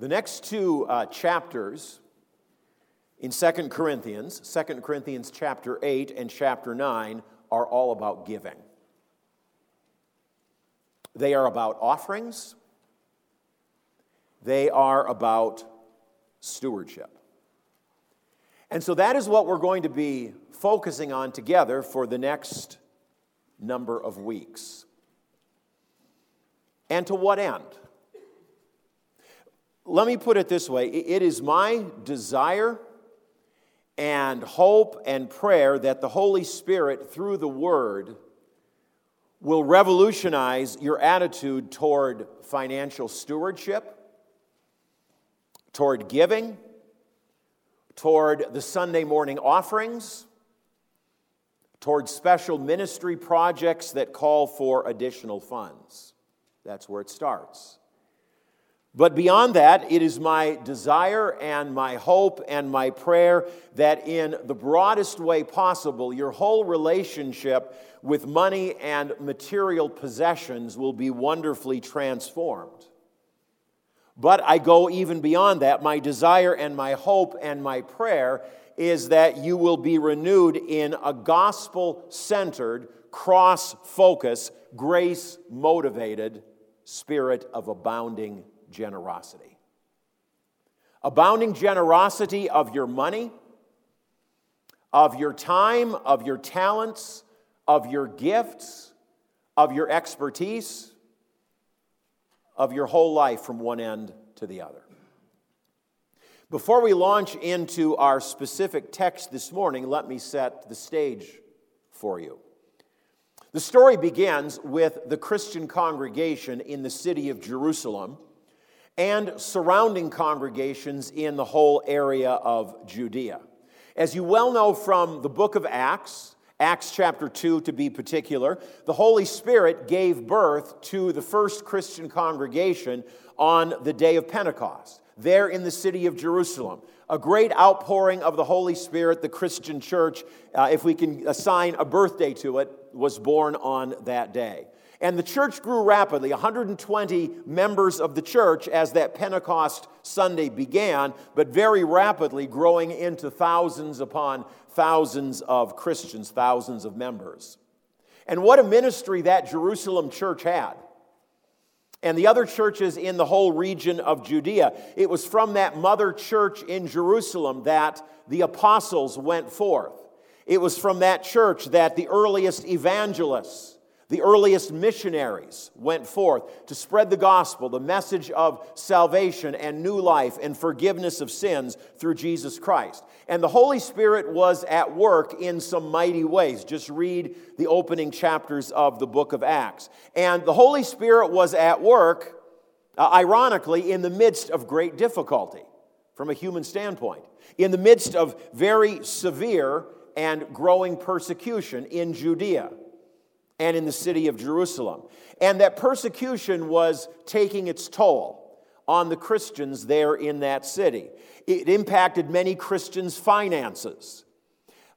The next two uh, chapters in 2 Corinthians, 2 Corinthians chapter 8 and chapter 9, are all about giving. They are about offerings, they are about stewardship. And so that is what we're going to be focusing on together for the next number of weeks. And to what end? Let me put it this way it is my desire and hope and prayer that the Holy Spirit, through the Word, will revolutionize your attitude toward financial stewardship, toward giving, toward the Sunday morning offerings, toward special ministry projects that call for additional funds. That's where it starts. But beyond that, it is my desire and my hope and my prayer that in the broadest way possible, your whole relationship with money and material possessions will be wonderfully transformed. But I go even beyond that. My desire and my hope and my prayer is that you will be renewed in a gospel centered, cross focused, grace motivated spirit of abounding generosity. Abounding generosity of your money, of your time, of your talents, of your gifts, of your expertise, of your whole life from one end to the other. Before we launch into our specific text this morning, let me set the stage for you. The story begins with the Christian congregation in the city of Jerusalem and surrounding congregations in the whole area of Judea. As you well know from the book of Acts, Acts chapter 2 to be particular, the Holy Spirit gave birth to the first Christian congregation on the day of Pentecost, there in the city of Jerusalem. A great outpouring of the Holy Spirit, the Christian church, uh, if we can assign a birthday to it, was born on that day. And the church grew rapidly 120 members of the church as that Pentecost Sunday began, but very rapidly growing into thousands upon thousands of Christians, thousands of members. And what a ministry that Jerusalem church had. And the other churches in the whole region of Judea. It was from that mother church in Jerusalem that the apostles went forth. It was from that church that the earliest evangelists the earliest missionaries went forth to spread the gospel, the message of salvation and new life and forgiveness of sins through Jesus Christ. And the Holy Spirit was at work in some mighty ways. Just read the opening chapters of the book of Acts. And the Holy Spirit was at work, uh, ironically, in the midst of great difficulty from a human standpoint, in the midst of very severe and growing persecution in Judea and in the city of Jerusalem. And that persecution was taking its toll on the Christians there in that city. It impacted many Christians' finances.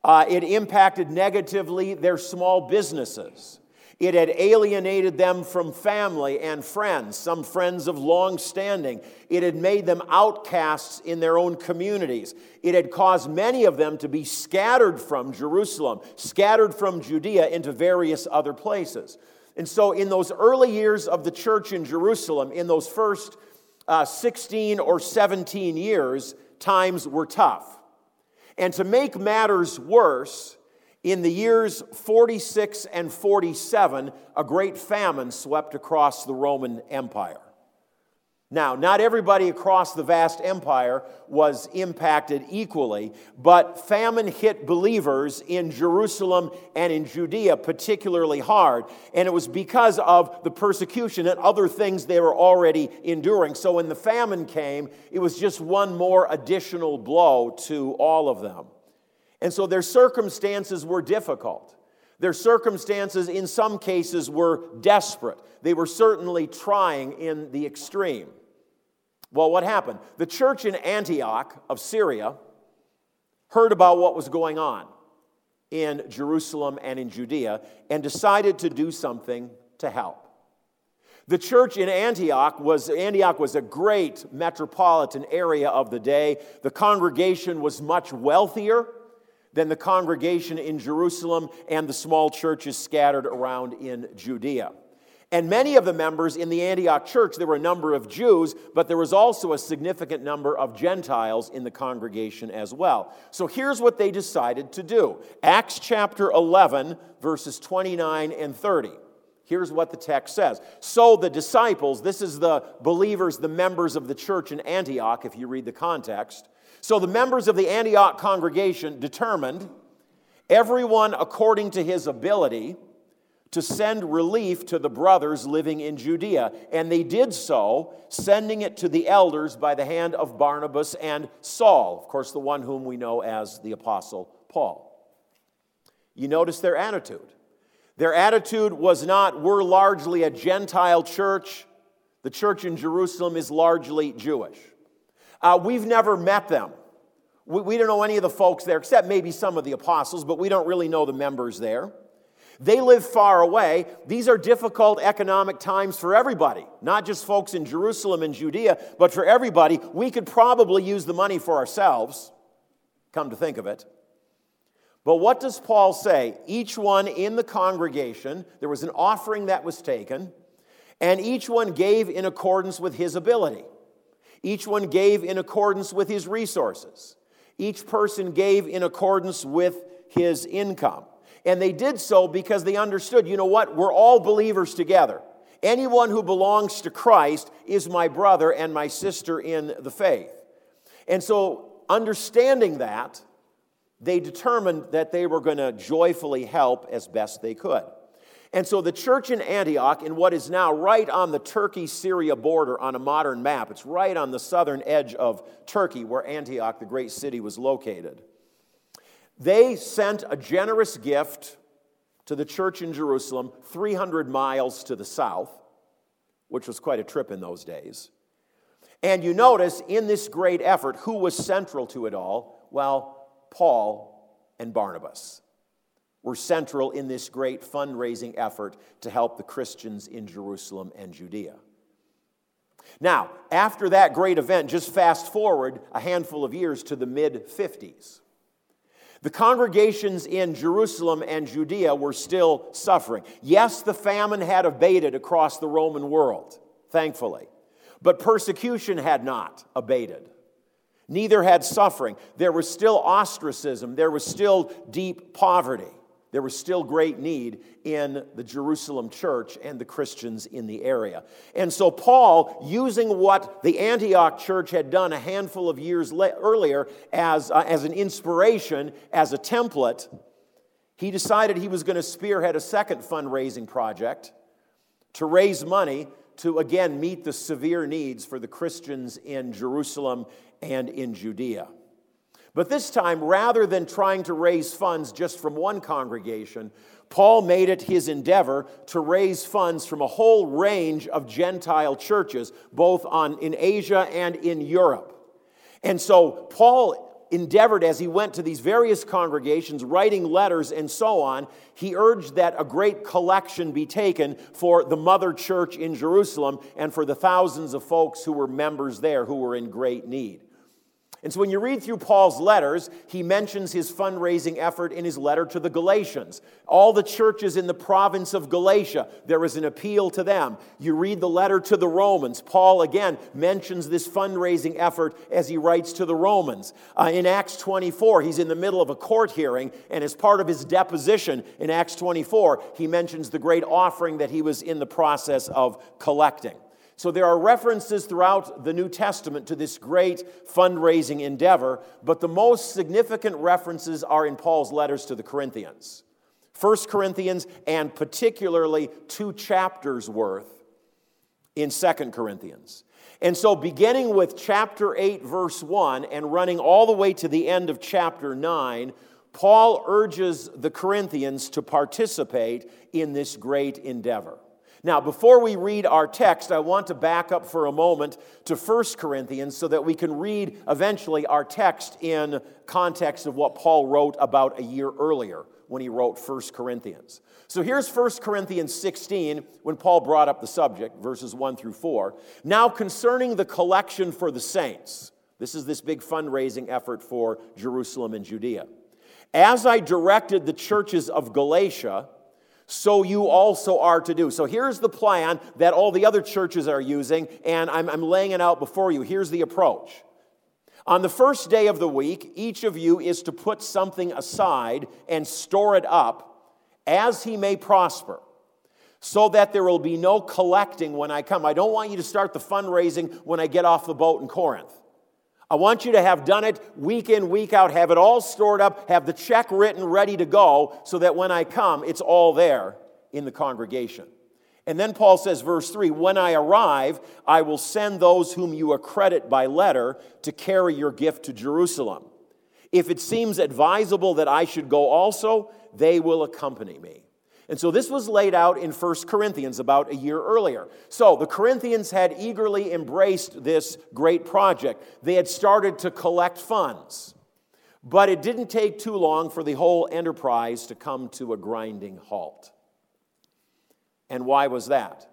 Uh, it impacted negatively their small businesses. It had alienated them from family and friends, some friends of long standing. It had made them outcasts in their own communities. It had caused many of them to be scattered from Jerusalem, scattered from Judea into various other places. And so, in those early years of the church in Jerusalem, in those first uh, 16 or 17 years, times were tough. And to make matters worse, in the years 46 and 47, a great famine swept across the Roman Empire. Now, not everybody across the vast empire was impacted equally, but famine hit believers in Jerusalem and in Judea particularly hard. And it was because of the persecution and other things they were already enduring. So when the famine came, it was just one more additional blow to all of them. And so their circumstances were difficult. Their circumstances, in some cases, were desperate. They were certainly trying in the extreme. Well, what happened? The church in Antioch of Syria heard about what was going on in Jerusalem and in Judea and decided to do something to help. The church in Antioch was Antioch was a great metropolitan area of the day. The congregation was much wealthier than the congregation in Jerusalem and the small churches scattered around in Judea. And many of the members in the Antioch church, there were a number of Jews, but there was also a significant number of Gentiles in the congregation as well. So here's what they decided to do Acts chapter 11, verses 29 and 30. Here's what the text says. So the disciples, this is the believers, the members of the church in Antioch, if you read the context. So the members of the Antioch congregation determined, everyone according to his ability, to send relief to the brothers living in Judea. And they did so, sending it to the elders by the hand of Barnabas and Saul, of course, the one whom we know as the Apostle Paul. You notice their attitude. Their attitude was not, we're largely a Gentile church. The church in Jerusalem is largely Jewish. Uh, we've never met them. We, we don't know any of the folks there, except maybe some of the apostles, but we don't really know the members there. They live far away. These are difficult economic times for everybody, not just folks in Jerusalem and Judea, but for everybody. We could probably use the money for ourselves, come to think of it. But what does Paul say? Each one in the congregation, there was an offering that was taken, and each one gave in accordance with his ability. Each one gave in accordance with his resources. Each person gave in accordance with his income. And they did so because they understood you know what? We're all believers together. Anyone who belongs to Christ is my brother and my sister in the faith. And so, understanding that, they determined that they were going to joyfully help as best they could. And so the church in Antioch, in what is now right on the Turkey Syria border on a modern map, it's right on the southern edge of Turkey where Antioch, the great city, was located. They sent a generous gift to the church in Jerusalem, 300 miles to the south, which was quite a trip in those days. And you notice in this great effort, who was central to it all? Well, Paul and Barnabas were central in this great fundraising effort to help the Christians in Jerusalem and Judea. Now, after that great event, just fast forward a handful of years to the mid 50s. The congregations in Jerusalem and Judea were still suffering. Yes, the famine had abated across the Roman world, thankfully, but persecution had not abated. Neither had suffering. There was still ostracism, there was still deep poverty. There was still great need in the Jerusalem church and the Christians in the area. And so, Paul, using what the Antioch church had done a handful of years earlier as, uh, as an inspiration, as a template, he decided he was going to spearhead a second fundraising project to raise money to again meet the severe needs for the Christians in Jerusalem and in Judea. But this time, rather than trying to raise funds just from one congregation, Paul made it his endeavor to raise funds from a whole range of Gentile churches, both on, in Asia and in Europe. And so Paul endeavored as he went to these various congregations, writing letters and so on, he urged that a great collection be taken for the mother church in Jerusalem and for the thousands of folks who were members there who were in great need. And so when you read through Paul's letters, he mentions his fundraising effort in his letter to the Galatians. All the churches in the province of Galatia, there is an appeal to them. You read the letter to the Romans, Paul again mentions this fundraising effort as he writes to the Romans. Uh, in Acts 24, he's in the middle of a court hearing, and as part of his deposition in Acts 24, he mentions the great offering that he was in the process of collecting. So there are references throughout the New Testament to this great fundraising endeavor, but the most significant references are in Paul's letters to the Corinthians. 1 Corinthians, and particularly two chapters worth in 2 Corinthians. And so, beginning with chapter 8, verse 1, and running all the way to the end of chapter 9, Paul urges the Corinthians to participate in this great endeavor. Now, before we read our text, I want to back up for a moment to 1 Corinthians so that we can read eventually our text in context of what Paul wrote about a year earlier when he wrote 1 Corinthians. So here's 1 Corinthians 16 when Paul brought up the subject, verses 1 through 4. Now, concerning the collection for the saints, this is this big fundraising effort for Jerusalem and Judea. As I directed the churches of Galatia, so you also are to do. So here's the plan that all the other churches are using, and I'm, I'm laying it out before you. Here's the approach. On the first day of the week, each of you is to put something aside and store it up as he may prosper, so that there will be no collecting when I come. I don't want you to start the fundraising when I get off the boat in Corinth. I want you to have done it week in, week out, have it all stored up, have the check written, ready to go, so that when I come, it's all there in the congregation. And then Paul says, verse 3 When I arrive, I will send those whom you accredit by letter to carry your gift to Jerusalem. If it seems advisable that I should go also, they will accompany me. And so this was laid out in 1 Corinthians about a year earlier. So the Corinthians had eagerly embraced this great project. They had started to collect funds. But it didn't take too long for the whole enterprise to come to a grinding halt. And why was that?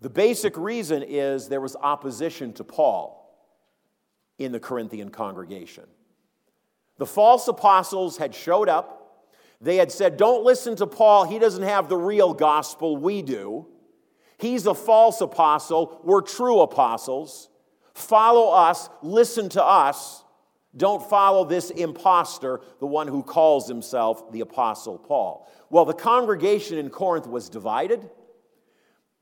The basic reason is there was opposition to Paul in the Corinthian congregation. The false apostles had showed up. They had said, Don't listen to Paul. He doesn't have the real gospel. We do. He's a false apostle. We're true apostles. Follow us. Listen to us. Don't follow this impostor, the one who calls himself the Apostle Paul. Well, the congregation in Corinth was divided.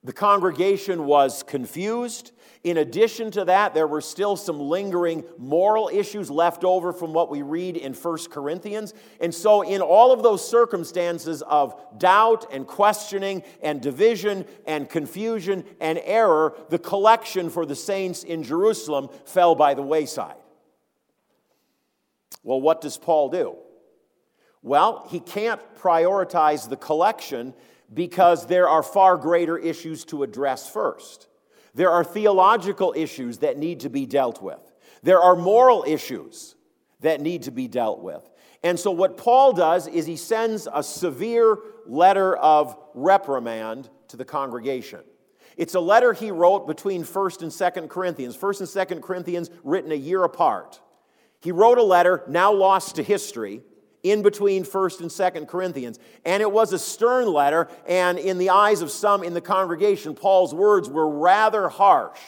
The congregation was confused. In addition to that, there were still some lingering moral issues left over from what we read in 1 Corinthians. And so, in all of those circumstances of doubt and questioning and division and confusion and error, the collection for the saints in Jerusalem fell by the wayside. Well, what does Paul do? Well, he can't prioritize the collection because there are far greater issues to address first. There are theological issues that need to be dealt with, there are moral issues that need to be dealt with. And so, what Paul does is he sends a severe letter of reprimand to the congregation. It's a letter he wrote between 1st and 2nd Corinthians. 1st and 2nd Corinthians written a year apart. He wrote a letter, now lost to history, in between 1st and 2nd Corinthians. And it was a stern letter, and in the eyes of some in the congregation, Paul's words were rather harsh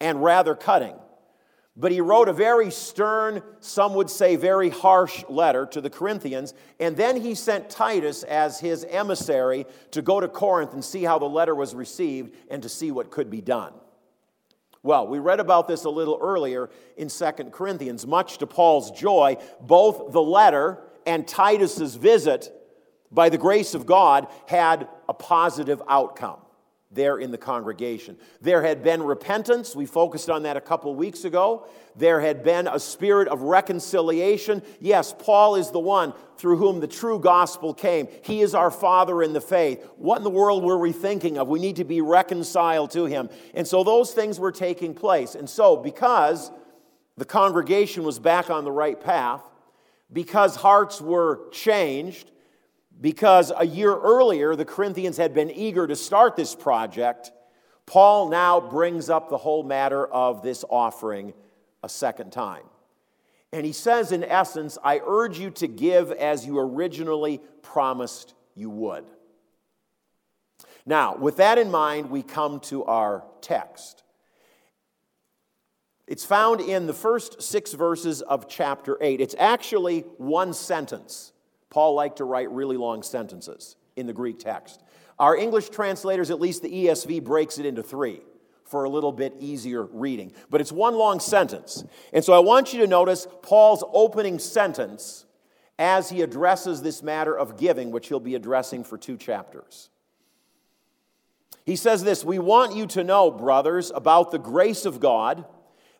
and rather cutting. But he wrote a very stern, some would say very harsh letter to the Corinthians, and then he sent Titus as his emissary to go to Corinth and see how the letter was received and to see what could be done. Well, we read about this a little earlier in 2 Corinthians. Much to Paul's joy, both the letter and Titus's visit, by the grace of God, had a positive outcome there in the congregation. There had been repentance. We focused on that a couple weeks ago. There had been a spirit of reconciliation. Yes, Paul is the one through whom the true gospel came. He is our father in the faith. What in the world were we thinking of? We need to be reconciled to him. And so those things were taking place. And so, because the congregation was back on the right path, because hearts were changed, because a year earlier the Corinthians had been eager to start this project, Paul now brings up the whole matter of this offering a second time. And he says, in essence, I urge you to give as you originally promised you would. Now, with that in mind, we come to our text. It's found in the first six verses of chapter 8. It's actually one sentence. Paul liked to write really long sentences in the Greek text. Our English translators, at least the ESV, breaks it into three for a little bit easier reading. But it's one long sentence. And so I want you to notice Paul's opening sentence as he addresses this matter of giving, which he'll be addressing for two chapters. He says this We want you to know, brothers, about the grace of God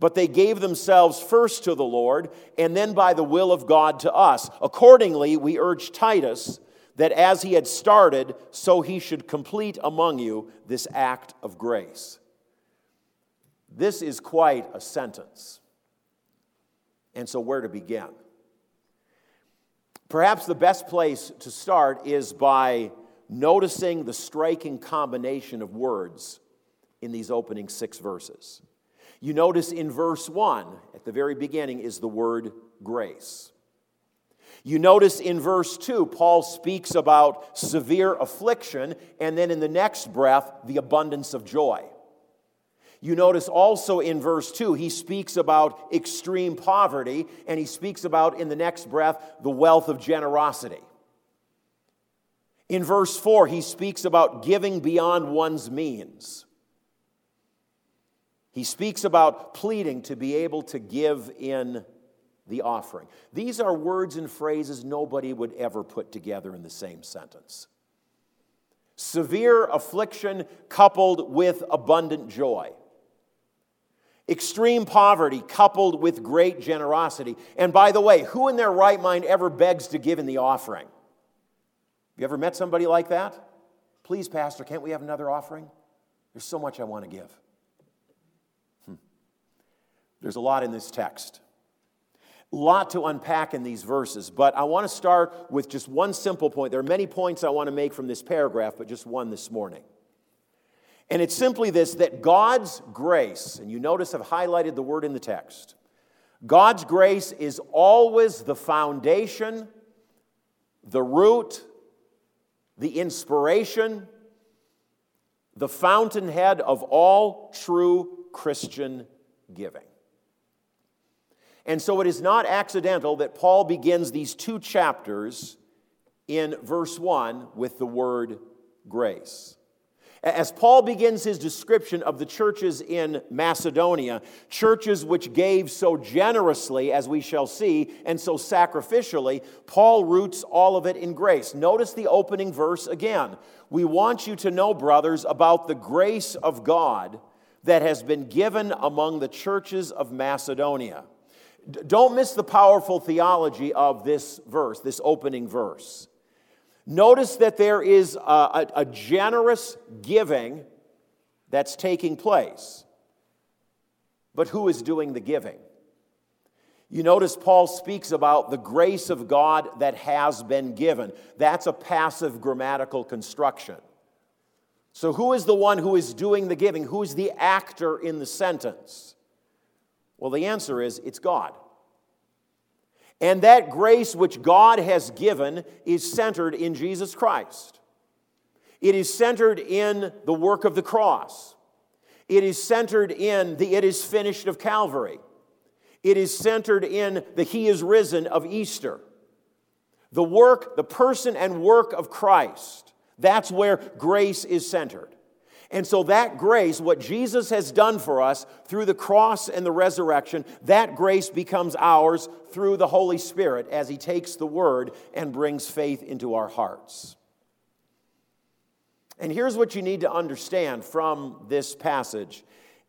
but they gave themselves first to the Lord, and then by the will of God to us. Accordingly, we urge Titus that as he had started, so he should complete among you this act of grace. This is quite a sentence. And so, where to begin? Perhaps the best place to start is by noticing the striking combination of words in these opening six verses. You notice in verse 1, at the very beginning, is the word grace. You notice in verse 2, Paul speaks about severe affliction, and then in the next breath, the abundance of joy. You notice also in verse 2, he speaks about extreme poverty, and he speaks about in the next breath the wealth of generosity. In verse 4, he speaks about giving beyond one's means. He speaks about pleading to be able to give in the offering. These are words and phrases nobody would ever put together in the same sentence. Severe affliction coupled with abundant joy. Extreme poverty coupled with great generosity. And by the way, who in their right mind ever begs to give in the offering? Have you ever met somebody like that? Please, Pastor, can't we have another offering? There's so much I want to give. There's a lot in this text. A lot to unpack in these verses, but I want to start with just one simple point. There are many points I want to make from this paragraph, but just one this morning. And it's simply this that God's grace, and you notice I've highlighted the word in the text, God's grace is always the foundation, the root, the inspiration, the fountainhead of all true Christian giving. And so it is not accidental that Paul begins these two chapters in verse 1 with the word grace. As Paul begins his description of the churches in Macedonia, churches which gave so generously, as we shall see, and so sacrificially, Paul roots all of it in grace. Notice the opening verse again. We want you to know, brothers, about the grace of God that has been given among the churches of Macedonia. Don't miss the powerful theology of this verse, this opening verse. Notice that there is a, a, a generous giving that's taking place. But who is doing the giving? You notice Paul speaks about the grace of God that has been given. That's a passive grammatical construction. So, who is the one who is doing the giving? Who is the actor in the sentence? Well, the answer is it's God. And that grace which God has given is centered in Jesus Christ. It is centered in the work of the cross. It is centered in the it is finished of Calvary. It is centered in the He is risen of Easter. The work, the person and work of Christ. That's where grace is centered. And so, that grace, what Jesus has done for us through the cross and the resurrection, that grace becomes ours through the Holy Spirit as He takes the word and brings faith into our hearts. And here's what you need to understand from this passage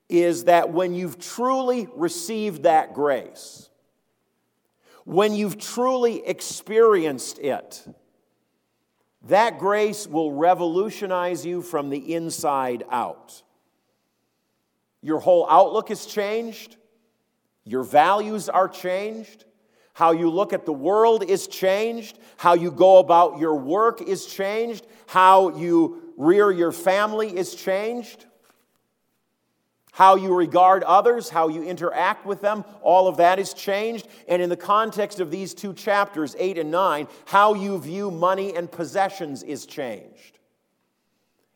is that when you've truly received that grace, when you've truly experienced it, that grace will revolutionize you from the inside out. Your whole outlook is changed, your values are changed, how you look at the world is changed, how you go about your work is changed, how you rear your family is changed. How you regard others, how you interact with them, all of that is changed. And in the context of these two chapters, 8 and 9, how you view money and possessions is changed.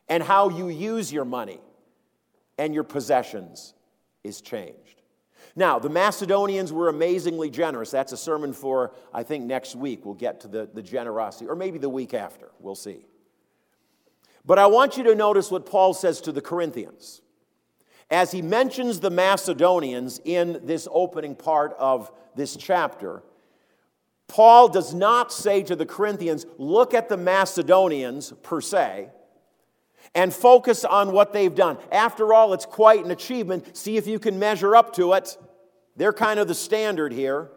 And how you use your money and your possessions is changed. Now, the Macedonians were amazingly generous. That's a sermon for, I think, next week. We'll get to the, the generosity, or maybe the week after. We'll see. But I want you to notice what Paul says to the Corinthians as he mentions the Macedonians in this opening part of this chapter, Paul does not say to the Corinthians, look at the Macedonians per se and focus on what they've done. After all, it's quite an achievement. See if you can measure up to it. They're kind of the standard here.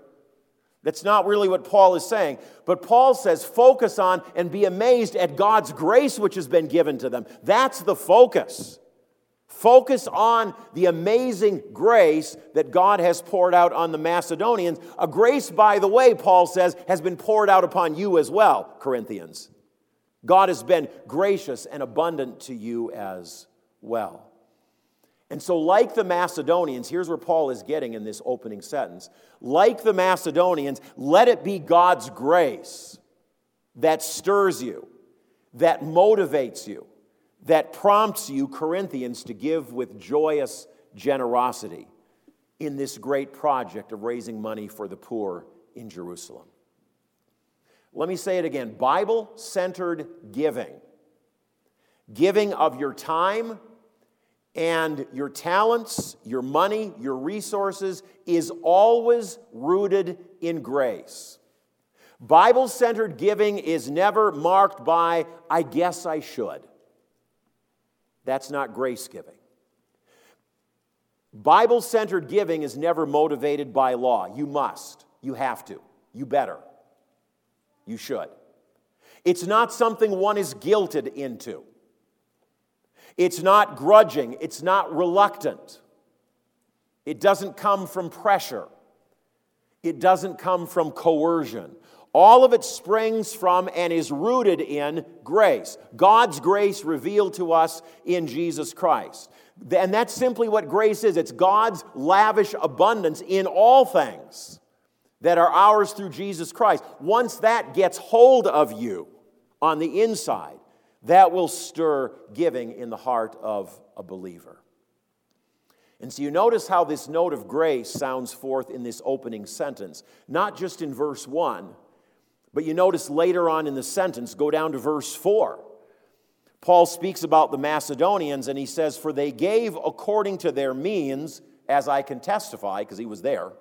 That's not really what Paul is saying. But Paul says, focus on and be amazed at God's grace which has been given to them. That's the focus. Focus on the amazing grace that God has poured out on the Macedonians. A grace, by the way, Paul says, has been poured out upon you as well, Corinthians. God has been gracious and abundant to you as well. And so, like the Macedonians, here's where Paul is getting in this opening sentence. Like the Macedonians, let it be God's grace that stirs you, that motivates you, that prompts you, Corinthians, to give with joyous generosity in this great project of raising money for the poor in Jerusalem. Let me say it again Bible centered giving, giving of your time and your talents, your money, your resources is always rooted in grace. Bible centered giving is never marked by, I guess I should. That's not grace giving. Bible centered giving is never motivated by law. You must, you have to, you better, you should. It's not something one is guilted into. It's not grudging, it's not reluctant. It doesn't come from pressure, it doesn't come from coercion. All of it springs from and is rooted in grace. God's grace revealed to us in Jesus Christ. And that's simply what grace is it's God's lavish abundance in all things that are ours through Jesus Christ. Once that gets hold of you on the inside, that will stir giving in the heart of a believer. And so you notice how this note of grace sounds forth in this opening sentence, not just in verse 1 but you notice later on in the sentence, go down to verse 4. Paul speaks about the Macedonians and he says, For they gave according to their means, as I can testify, because he was there,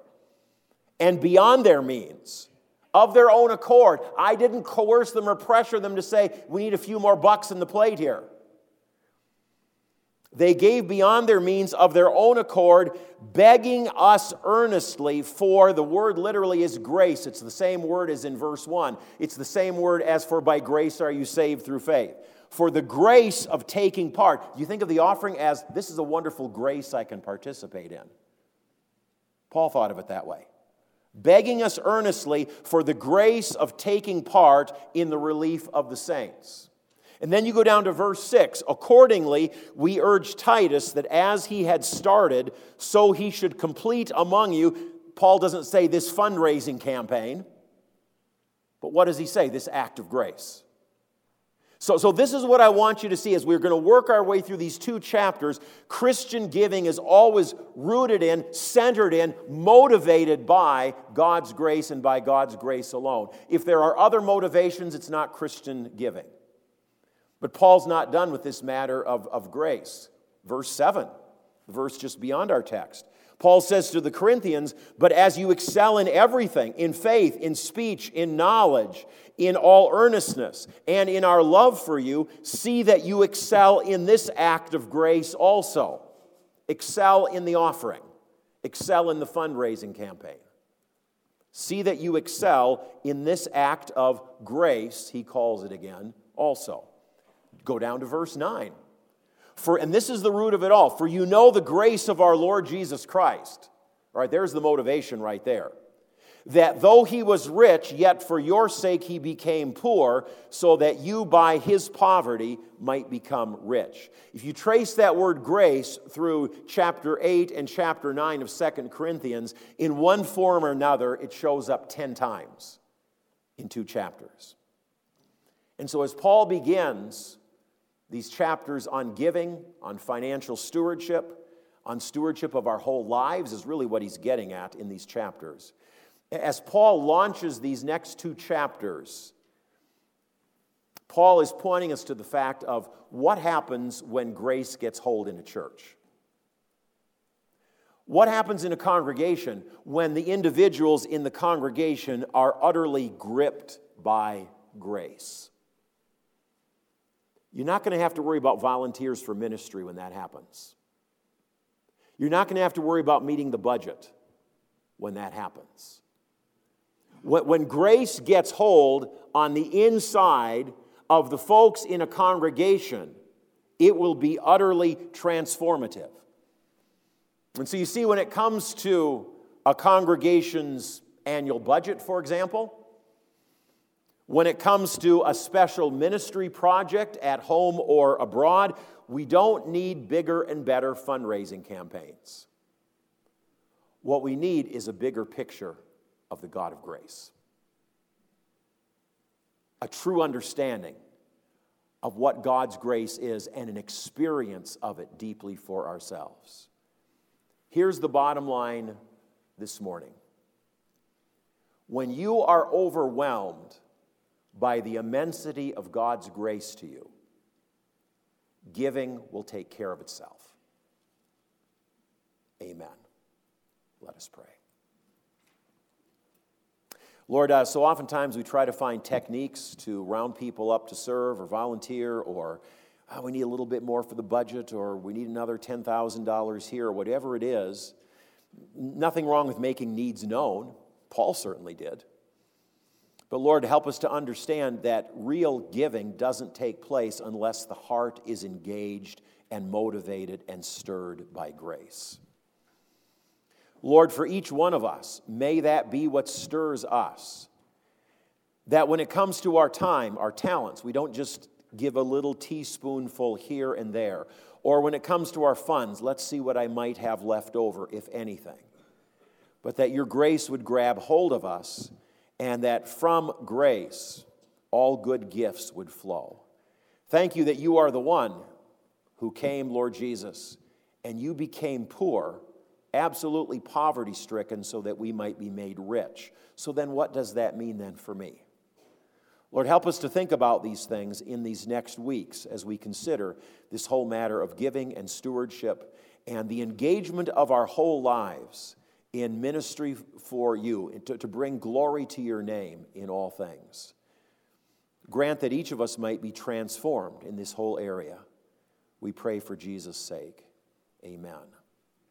and beyond their means, of their own accord. I didn't coerce them or pressure them to say, We need a few more bucks in the plate here. They gave beyond their means of their own accord, begging us earnestly for the word literally is grace. It's the same word as in verse 1. It's the same word as for by grace are you saved through faith. For the grace of taking part. You think of the offering as this is a wonderful grace I can participate in. Paul thought of it that way. Begging us earnestly for the grace of taking part in the relief of the saints. And then you go down to verse 6. Accordingly, we urge Titus that as he had started, so he should complete among you. Paul doesn't say this fundraising campaign, but what does he say? This act of grace. So, so this is what I want you to see as we're going to work our way through these two chapters. Christian giving is always rooted in, centered in, motivated by God's grace and by God's grace alone. If there are other motivations, it's not Christian giving. But Paul's not done with this matter of, of grace. Verse 7, the verse just beyond our text. Paul says to the Corinthians, But as you excel in everything, in faith, in speech, in knowledge, in all earnestness, and in our love for you, see that you excel in this act of grace also. Excel in the offering, excel in the fundraising campaign. See that you excel in this act of grace, he calls it again, also. Go down to verse 9. For, and this is the root of it all. For you know the grace of our Lord Jesus Christ. All right, there's the motivation right there. That though he was rich, yet for your sake he became poor, so that you by his poverty might become rich. If you trace that word grace through chapter 8 and chapter 9 of Second Corinthians, in one form or another, it shows up 10 times in two chapters. And so as Paul begins these chapters on giving, on financial stewardship, on stewardship of our whole lives is really what he's getting at in these chapters. As Paul launches these next two chapters, Paul is pointing us to the fact of what happens when grace gets hold in a church. What happens in a congregation when the individuals in the congregation are utterly gripped by grace? You're not going to have to worry about volunteers for ministry when that happens. You're not going to have to worry about meeting the budget when that happens. When grace gets hold on the inside of the folks in a congregation, it will be utterly transformative. And so you see, when it comes to a congregation's annual budget, for example, when it comes to a special ministry project at home or abroad, we don't need bigger and better fundraising campaigns. What we need is a bigger picture of the God of grace, a true understanding of what God's grace is and an experience of it deeply for ourselves. Here's the bottom line this morning when you are overwhelmed by the immensity of God's grace to you, giving will take care of itself. Amen. Let us pray. Lord, uh, so oftentimes we try to find techniques to round people up to serve or volunteer, or oh, we need a little bit more for the budget, or we need another $10,000 here, or whatever it is. Nothing wrong with making needs known. Paul certainly did. But Lord, help us to understand that real giving doesn't take place unless the heart is engaged and motivated and stirred by grace. Lord, for each one of us, may that be what stirs us. That when it comes to our time, our talents, we don't just give a little teaspoonful here and there. Or when it comes to our funds, let's see what I might have left over, if anything. But that your grace would grab hold of us and that from grace all good gifts would flow. Thank you that you are the one who came, Lord Jesus, and you became poor, absolutely poverty stricken, so that we might be made rich. So then, what does that mean then for me? Lord, help us to think about these things in these next weeks as we consider this whole matter of giving and stewardship and the engagement of our whole lives in ministry for you, to, to bring glory to your name in all things. Grant that each of us might be transformed in this whole area. We pray for Jesus' sake. Amen.